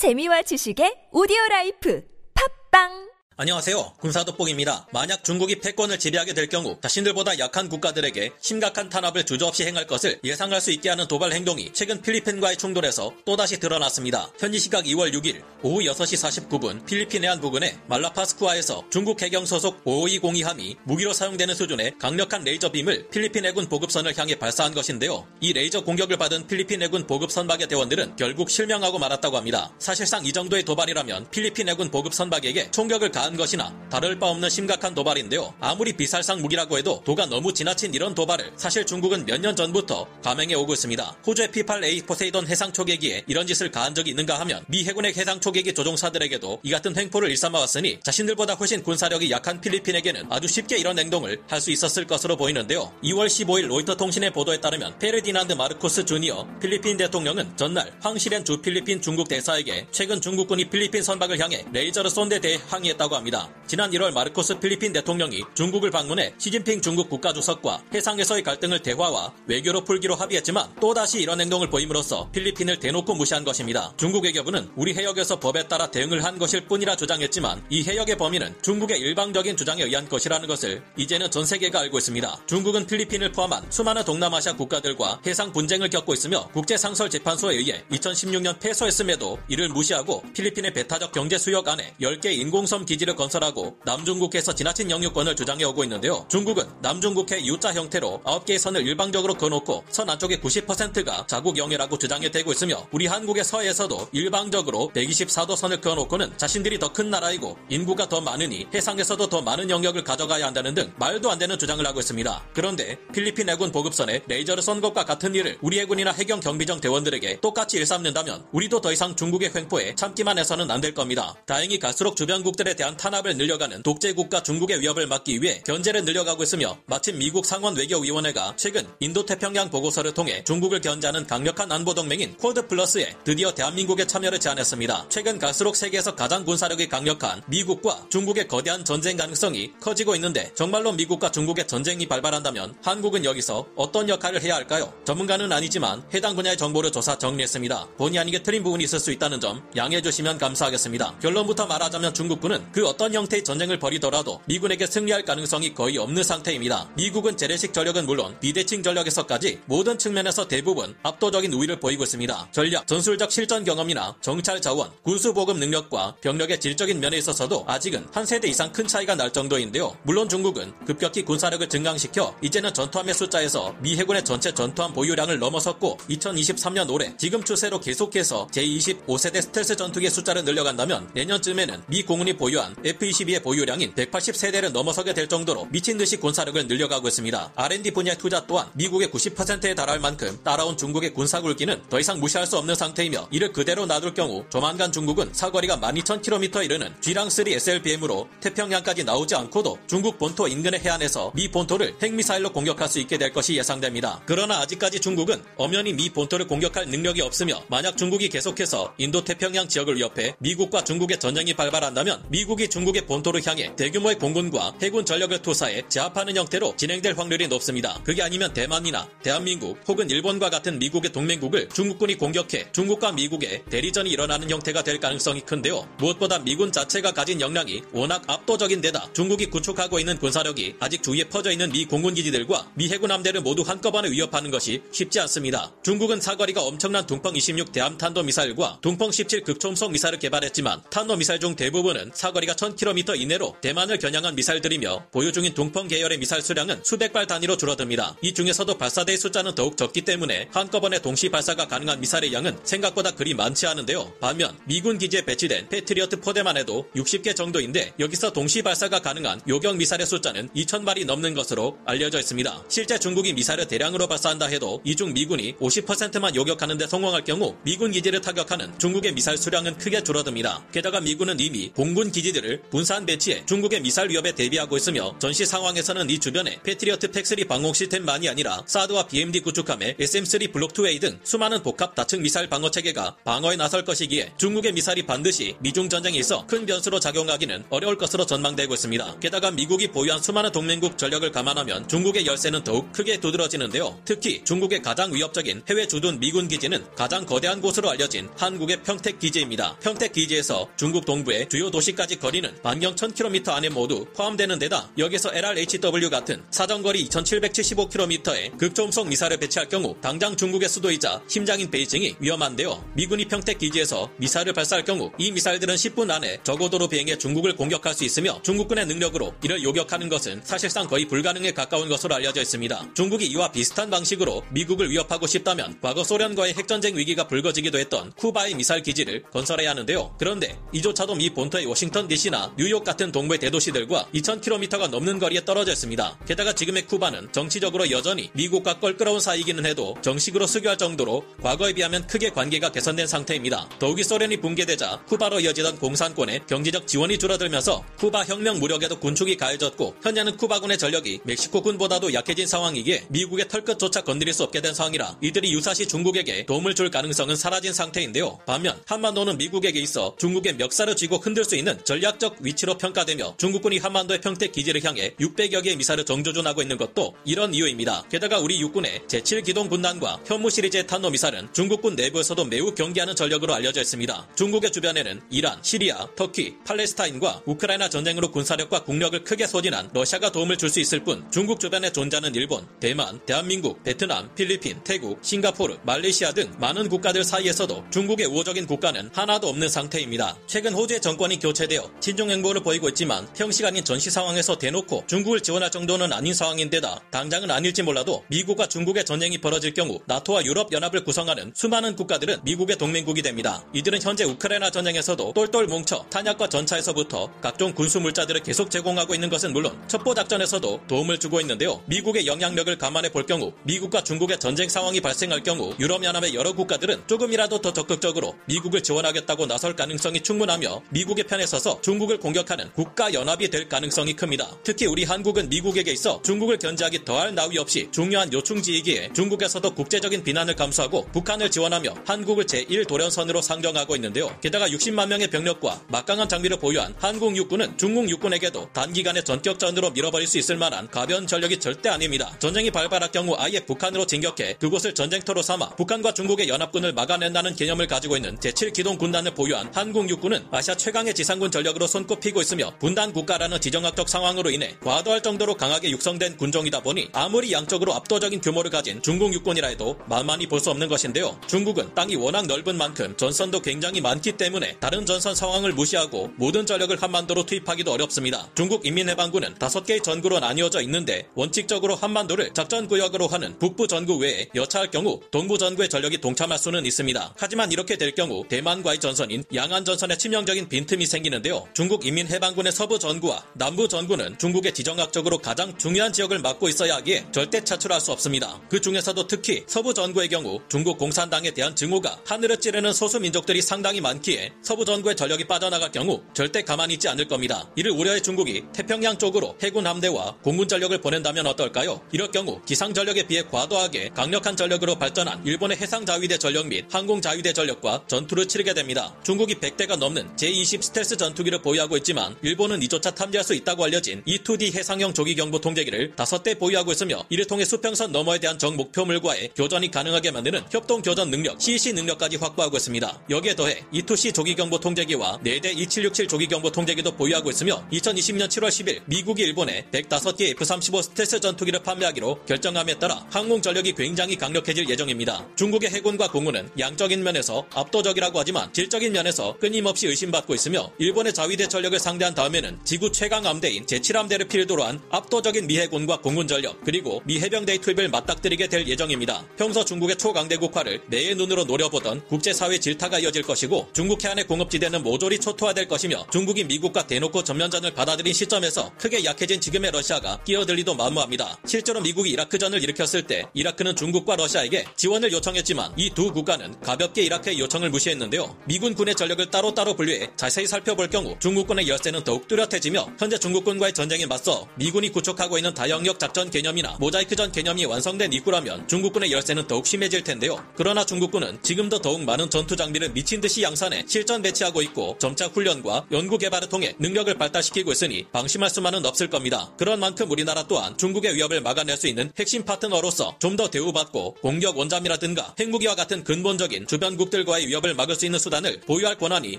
재미와 지식의 오디오 라이프. 팟빵 안녕하세요. 군사돋보기입니다. 만약 중국이 패권을 지배하게 될 경우 자신들보다 약한 국가들에게 심각한 탄압을 주저없이 행할 것을 예상할 수 있게 하는 도발 행동이 최근 필리핀과의 충돌에서 또다시 드러났습니다. 현지 시각 2월 6일 오후 6시 49분 필리핀 해안 부근의 말라파스쿠아에서 중국 해경 소속 55202함이 무기로 사용되는 수준의 강력한 레이저 빔을 필리핀 해군 보급선을 향해 발사한 것인데요. 이 레이저 공격을 받은 필리핀 해군 보급 선박의 대원들은 결국 실명하고 말았다고 합니다. 사실상 이 정도의 도발이라면 필리핀 해군 보급 선박에게 총격을 가한 것이나 다를 바 없는 심각한 도발인데요. 아무리 비살상 무기라고 해도 도가 너무 지나친 이런 도발을 사실 중국은 몇 년 전부터 감행해 오고 있습니다. 호주의 P8A 포세이돈 해상 초계기에 이런 짓을 가한 적이 있는가 하면 미 해군의 해상 초계기 조종사들에게도 이 같은 횡포를 일삼아왔으니 자신들보다 훨씬 군사력이 약한 필리핀에게는 아주 쉽게 이런 행동을 할 수 있었을 것으로 보이는데요. 2월 15일 로이터 통신의 보도에 따르면 페르디난드 마르코스 주니어 필리핀 대통령은 전날 황시롄 주 필리핀 중국 대사에게 최근 중국군이 필리핀 선박을 향해 레이저를 쏜 데 대해 항의했다고 합니다. 지난 1월 마르코스 필리핀 대통령이 중국을 방문해 시진핑 중국 국가주석과 해상에서의 갈등을 대화와 외교로 풀기로 합의했지만 또다시 이런 행동을 보임으로써 필리핀을 대놓고 무시한 것입니다. 중국 외교부는 우리 해역에서 법에 따라 대응을 한 것일 뿐이라 주장했지만 이 해역의 범위는 중국의 일방적인 주장에 의한 것이라는 것을 이제는 전 세계가 알고 있습니다. 중국은 필리핀을 포함한 수많은 동남아시아 국가들과 해상 분쟁을 겪고 있으며 국제상설재판소에 의해 2016년 패소했음에도 이를 무시하고 필리핀의 배타적 경제 수역 안에 10개 인공섬 기지 를 건설하고 남중국해에서 지나친 영유권을 주장해 오고 있는데요. 중국은 남중국해 U자 형태로 9개의 선을 일방적으로 그어놓고 선 안쪽의 90%가 자국 영해라고 주장해 대고 있으며 우리 한국의 서해에서도 일방적으로 124도 선을 그어놓고는 자신들이 더 큰 나라이고 인구가 더 많으니 해상에서도 더 많은 영역을 가져가야 한다는 등 말도 안 되는 주장을 하고 있습니다. 그런데 필리핀 해군 보급선에 레이저를 쏜 것과 같은 일을 우리 해군이나 해경 경비정 대원들에게 똑같이 일삼는다면 우리도 더 이상 중국의 횡포에 참기만 해서는 안 될 겁니다. 다행히 갈수록 주변국들에 대한 탄압을 늘려가는 독재국가 중국의 위협을 막기 위해 견제를 늘려가고 있으며 마침 미국 상원 외교위원회가 최근 인도태평양 보고서를 통해 중국을 견제하는 강력한 안보 동맹인 쿼드 플러스에 드디어 대한민국의 참여를 제안했습니다. 최근 갈수록 세계에서 가장 군사력이 강력한 미국과 중국의 거대한 전쟁 가능성이 커지고 있는데 정말로 미국과 중국의 전쟁이 발발한다면 한국은 여기서 어떤 역할을 해야 할까요? 전문가는 아니지만 해당 분야의 정보를 조사 정리했습니다. 본의 아니게 틀린 부분이 있을 수 있다는 점 양해해 주시면 감사하겠습니다. 결론부터 말하자면 중국군은 그 어떤 형태의 전쟁을 벌이더라도 미군에게 승리할 가능성이 거의 없는 상태입니다. 미국은 재래식 전력은 물론 비대칭 전력에서까지 모든 측면에서 대부분 압도적인 우위를 보이고 있습니다. 전략, 전술적 실전 경험이나 정찰 자원, 군수 보급 능력과 병력의 질적인 면에 있어서도 아직은 한 세대 이상 큰 차이가 날 정도인데요. 물론 중국은 급격히 군사력을 증강시켜 이제는 전투함의 숫자에서 미 해군의 전체 전투함 보유량을 넘어섰고 2023년 올해 지금 추세로 계속해서 제25세대 스텔스 전투기 숫자를 늘려간다면 내년쯤에는 미 공군이 보유한 F-22의 보유량인 180세대를 넘어서게 될 정도로 미친 듯이 군사력을 늘려가고 있습니다. R&D 분야 투자 또한 미국의 90%에 달할 만큼 따라온 중국의 군사 굴기는 더 이상 무시할 수 없는 상태이며 이를 그대로 놔둘 경우 조만간 중국은 사거리가 12,000km 이르는 G랑3 SLBM으로 태평양까지 나오지 않고도 중국 본토 인근의 해안에서 미 본토를 핵미사일로 공격할 수 있게 될 것이 예상됩니다. 그러나 아직까지 중국은 엄연히 미 본토를 공격할 능력이 없으며 만약 중국이 계속해서 인도 태평양 지역을 위협해 미국과 중국의 전쟁이 발발한다면 미국이 중국의 본토를 향해 대규모의 공군과 해군 전력을 투사해 제압하는 형태로 진행될 확률이 높습니다. 그게 아니면 대만이나 대한민국 혹은 일본과 같은 미국의 동맹국을 중국군이 공격해 중국과 미국의 대리전이 일어나는 형태가 될 가능성이 큰데요. 무엇보다 미군 자체가 가진 역량이 워낙 압도적인 데다 중국이 구축하고 있는 군사력이 아직 주위에 퍼져 있는 미 공군 기지들과 미 해군 함대를 모두 한꺼번에 위협하는 것이 쉽지 않습니다. 중국은 사거리가 엄청난 둥펑 26 대함 탄도 미사일과 둥펑 17 극초음속 미사일을 개발했지만 탄도 미사일 중 대부분은 사거리가 1000km 이내로 대만을 겨냥한 미사일들이며 보유 중인 둥펑 계열의 미사일 수량은 수백 발 단위로 줄어듭니다. 이 중에서도 발사대의 숫자는 더욱 적기 때문에 한꺼번에 동시 발사가 가능한 미사일의 양은 생각보다 그리 많지 않은데요. 반면 미군 기지에 배치된 패트리어트 포대만 해도 60개 정도인데 여기서 동시 발사가 가능한 요격 미사일의 숫자는 2000발이 넘는 것으로 알려져 있습니다. 실제 중국이 미사일을 대량으로 발사한다 해도 이중 미군이 50%만 요격하는 데 성공할 경우 미군 기지를 타격하는 중국의 미사일 수량은 크게 줄어듭니다. 게다가 미군은 이미 공군 기지들 기지들을 분산 배치해 중국의 미사일 위협에 대비하고 있으며 전시 상황에서는 이 주변에 패트리어트 PAC3 방공 시스템만이 아니라 사드와 BMD 구축함에 SM3 블록2A 등 수많은 복합 다층 미사일 방어 체계가 방어에 나설 것이기에 중국의 미사일이 반드시 미중 전쟁에 있어 큰 변수로 작용하기는 어려울 것으로 전망되고 있습니다. 게다가 미국이 보유한 수많은 동맹국 전력을 감안하면 중국의 열세는 더욱 크게 두드러지는데요. 특히 중국의 가장 위협적인 해외 주둔 미군 기지는 가장 거대한 곳으로 알려진 한국의 평택 기지입니다. 평택 기지에서 중국 동부의 주요 도시까지 거리는 반경 1000km 안에 모두 포함되는 데다 여기서 LRHW 같은 사정거리 2775km의 극초음속 미사일을 배치할 경우 당장 중국의 수도이자 심장인 베이징이 위험한데요. 미군이 평택 기지에서 미사일을 발사할 경우 이 미사일들은 10분 안에 저고도로 비행해 중국을 공격할 수 있으며 중국군의 능력으로 이를 요격하는 것은 사실상 거의 불가능에 가까운 것으로 알려져 있습니다. 중국이 이와 비슷한 방식으로 미국을 위협하고 싶다면 과거 소련과의 핵전쟁 위기가 불거지기도 했던 쿠바의 미사일 기지를 건설해야 하는데요. 그런데 이조차도 미 본토의 워싱턴 DC나 뉴욕 같은 동부의 대도시들과 2000km가 넘는 거리에 떨어져 있습니다. 게다가 지금의 쿠바는 정치적으로 여전히 미국과 껄끄러운 사이기는 해도 정식으로 수교할 정도로 과거에 비하면 크게 관계가 개선된 상태입니다. 더욱이 소련이 붕괴되자 쿠바로 이어지던 공산권의 경제적 지원이 줄어들면서 쿠바 혁명 무력에도 군축이 가해졌고 현재는 쿠바군의 전력이 멕시코군보다도 약해진 상황이기에 미국의 털끝조차 건드릴 수 없게 된 상황이라 이들이 유사시 중국에게 도움을 줄 가능성은 사라진 상태인데요. 반면 한반도는 미국에게 있어 중국의 멱살을 쥐고 흔들 수 있는 전략 적 위치로 평가되며 중국군이 한반도의 평택 기지를 향해 600여 개의 미사를 정조준하고 있는 것도 이런 이유입니다. 게다가 우리 육군의 제7기동 군단과 현무 시리즈의 탄도 미사일은 중국군 내부에서도 매우 경계하는 전력으로 알려져 있습니다. 중국의 주변에는 이란, 시리아, 터키, 팔레스타인과 우크라이나 전쟁으로 군사력과 국력을 크게 소진한 러시아가 도움을 줄 수 있을 뿐 중국 주변에 존재하는 일본, 대만, 대한민국, 베트남, 필리핀, 태국, 싱가포르, 말레이시아 등 많은 국가들 사이에서도 중국의 우호적인 국가는 하나도 없는 상태입니다. 최근 호주의 정권이 교체되어 친중 행보를 보이고 있지만 형식아닌 전시 상황에서 대놓고 중국을 지원할 정도는 아닌 상황인데다 당장은 아닐지 몰라도 미국과 중국의 전쟁이 벌어질 경우 나토와 유럽 연합을 구성하는 수많은 국가들은 미국의 동맹국이 됩니다. 이들은 현재 우크라이나 전쟁에서도 똘똘 뭉쳐 탄약과 전차에서부터 각종 군수 물자들을 계속 제공하고 있는 것은 물론 첩보 작전에서도 도움을 주고 있는데요. 미국의 영향력을 감안해 볼 경우 미국과 중국의 전쟁 상황이 발생할 경우 유럽 연합의 여러 국가들은 조금이라도 더 적극적으로 미국을 지원하겠다고 나설 가능성이 충분하며 미국의 편에 서서 중국을 공격하는 국가 연합이 될 가능성이 큽니다. 특히 우리 한국은 미국에게 있어 중국을 견제하기 더할 나위 없이 중요한 요충지이기에 중국에서도 국제적인 비난을 감수하고 북한을 지원하며 한국을 제1도련선으로 상정하고 있는데요. 게다가 60만 명의 병력과 막강한 장비를 보유한 한국 육군은 중국 육군에게도 단기간에 전격전으로 밀어버릴 수 있을 만한 가벼운 전력이 절대 아닙니다. 전쟁이 발발할 경우 아예 북한으로 진격해 그곳을 전쟁터로 삼아 북한과 중국의 연합군을 막아낸다는 개념을 가지고 있는 제7기동 군단을 보유한 한국 육군은 아시아 최강의 지상군 전력 으로 손 꼽히고 있으며 분단 국가라는 지정학적 상황으로 인해 과도할 정도로 강하게 육성된 군종이다 보니 아무리 양적으로 압도적인 규모를 가진 중국 육군이라 해도 만만히 볼 수 없는 것인데요. 중국은 땅이 워낙 넓은 만큼 전선도 굉장히 많기 때문에 다른 전선 상황을 무시하고 모든 전력을 한반도로 투입하기도 어렵습니다. 중국 인민해방군은 다섯 개의 전구로 나뉘어져 있는데 원칙적으로 한반도를 작전구역으로 하는 북부 전구 외에 여차할 경우 동부 전구의 전력이 동참할 수는 있습니다. 하지만 이렇게 될 경우 대만과의 전선인 양안 전선에 치명적인 빈틈이 생기는데요. 중국 인민해방군의 서부 전구와 남부 전구는 중국의 지정학적으로 가장 중요한 지역을 맡고 있어야 하기에 절대 차출할 수 없습니다. 그 중에서도 특히 서부 전구의 경우 중국 공산당에 대한 증오가 하늘을 찌르는 소수 민족들이 상당히 많기에 서부 전구의 전력이 빠져나갈 경우 절대 가만히 있지 않을 겁니다. 이를 우려해 중국이 태평양 쪽으로 해군 함대와 공군 전력을 보낸다면 어떨까요? 이럴 경우 기상 전력에 비해 과도하게 강력한 전력으로 발전한 일본의 해상 자위대 전력 및 항공 자위대 전력과 전투를 치르게 됩니다. 중국이 100대가 넘는 제20 스텔스 전투기 를 보유하고 있지만 일본은 이조차 탐지할 수 있다고 알려진 E2D 해상형 조기경보 통제기를 5대 보유하고 있으며 이를 통해 수평선 너머에 대한 적 목표물과의 교전이 가능하게 만드는 협동 교전 능력, CC 능력까지 확보하고 있습니다. 여기에 더해 E2C 조기경보 통제기와 4대의 E767 조기경보 통제기도 보유하고 있으며 2020년 7월 10일 미국이 일본에 105기 F-35 스텔스 전투기를 판매하기로 결정함에 따라 항공 전력이 굉장히 강력해질 예정입니다. 중국의 해군과 공군은 양적인 면에서 압도적이라고 하지만 질적인 면에서 끊임없이 의심받고 있으며 일본의 자위대 전력을 상대한 다음에는 지구 최강 함대인 제7함대를 필두로 한 압도적인 미 해군과 공군 전력 그리고 미 해병대의 투입을 맞닥뜨리게 될 예정입니다. 평소 중국의 초강대국화를 매의 눈으로 노려보던 국제사회 질타가 이어질 것이고 중국 해안의 공업지대는 모조리 초토화될 것이며 중국이 미국과 대놓고 전면전을 받아들인 시점에서 크게 약해진 지금의 러시아가 끼어들리도 만무합니다. 실제로 미국이 이라크전을 일으켰을 때 이라크는 중국과 러시아에게 지원을 요청했지만 이 두 국가는 가볍게 이라크의 요청을 무시했는데요. 미군 군의 전력을 따로따로 분류해 자세히 살펴볼 경우 경우 중국군의 열세는 더욱 뚜렷해지며 현재 중국군과의 전쟁에 맞서 미군이 구축하고 있는 다영역 작전 개념이나 모자이크전 개념이 완성된 이후라면 중국군의 열세는 더욱 심해질 텐데요. 그러나 중국군은 지금도 더욱 많은 전투 장비를 미친 듯이 양산해 실전 배치하고 있고 점차 훈련과 연구 개발을 통해 능력을 발달시키고 있으니 방심할 수만은 없을 겁니다. 그런 만큼 우리나라 또한 중국의 위협을 막아낼 수 있는 핵심 파트너로서 좀 더 대우받고 공격 원잠이라든가 핵무기와 같은 근본적인 주변국들과의 위협을 막을 수 있는 수단을 보유할 권한이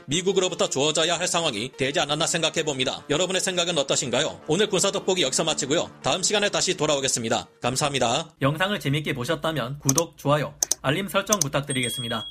미국으로부터 주어져야 할 상황이 되지 않았나 생각해 봅니다. 여러분의 생각은 어떠신가요? 오늘 군사 돋보기 여기서 마치고요. 다음 시간에 다시 돌아오겠습니다. 감사합니다. 영상을 재밌게 보셨다면 구독, 좋아요, 알림 설정 부탁드리겠습니다.